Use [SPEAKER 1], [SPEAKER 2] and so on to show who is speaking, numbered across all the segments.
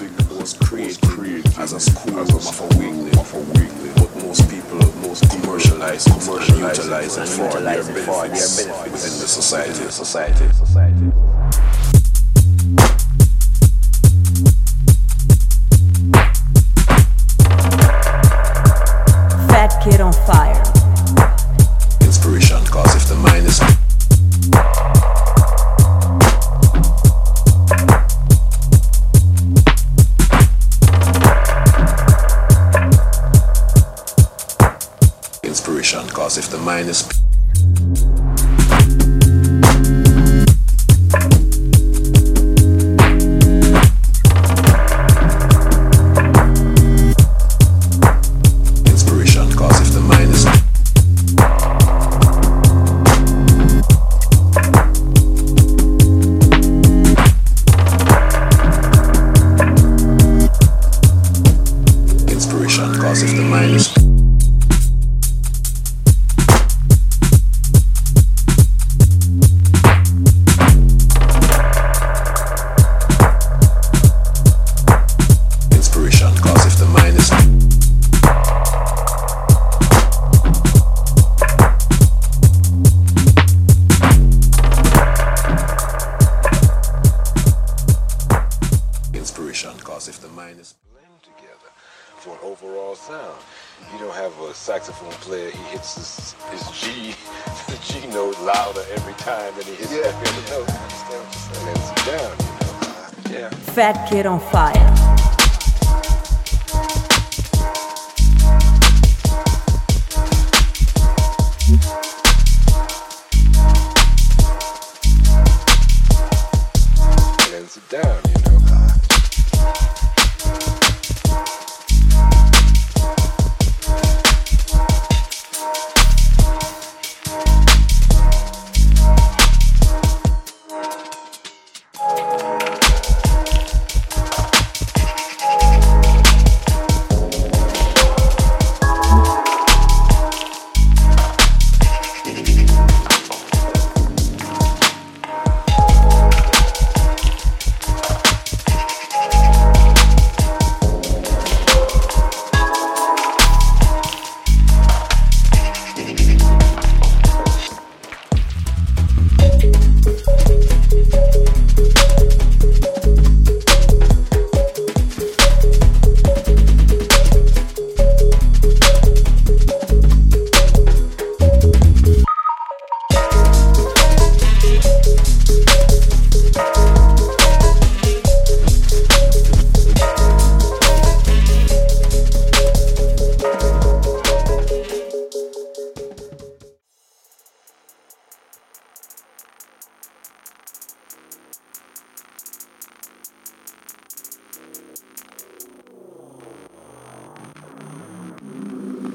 [SPEAKER 1] music was created as a school of a weekly, but most people most commercialize, commercialize, utilize it for their benefits within the society. Society. Society.
[SPEAKER 2] Fat Kid on Fire.
[SPEAKER 1] Inspiration, cause if the mind is
[SPEAKER 3] for an overall sound. You don't have a saxophone player, he hits his, his G, the G note louder every time than he hits
[SPEAKER 4] Yeah,
[SPEAKER 3] every other note. You understand what I'm saying? And it's down, you know. Yeah.
[SPEAKER 2] Fat Kid on Fire.
[SPEAKER 3] And it's down,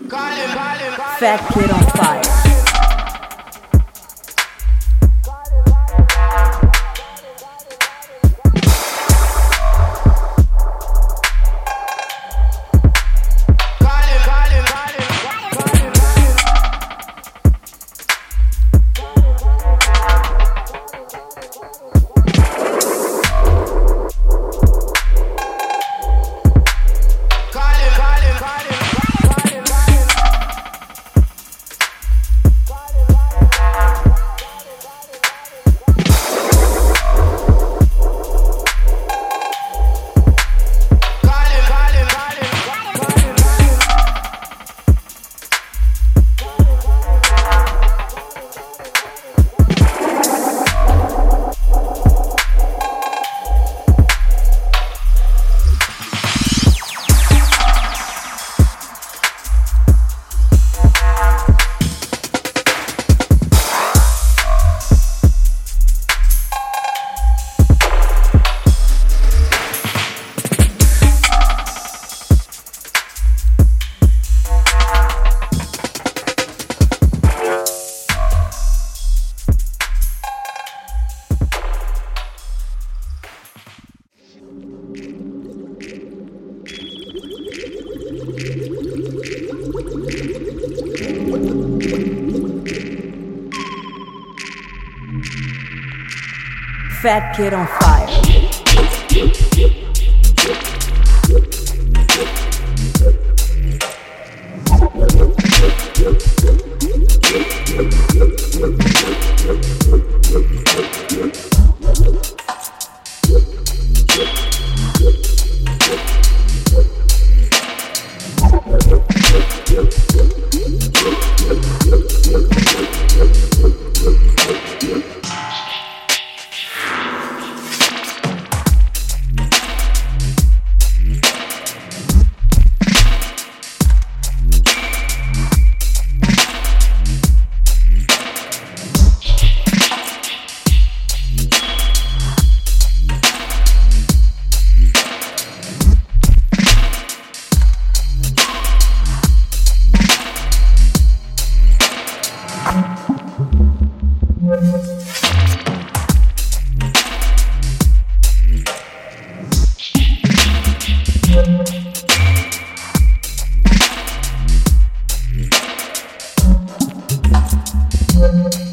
[SPEAKER 2] Fat Kid on Fire. Fat Kid on Fire.
[SPEAKER 4] Thank Mm-hmm.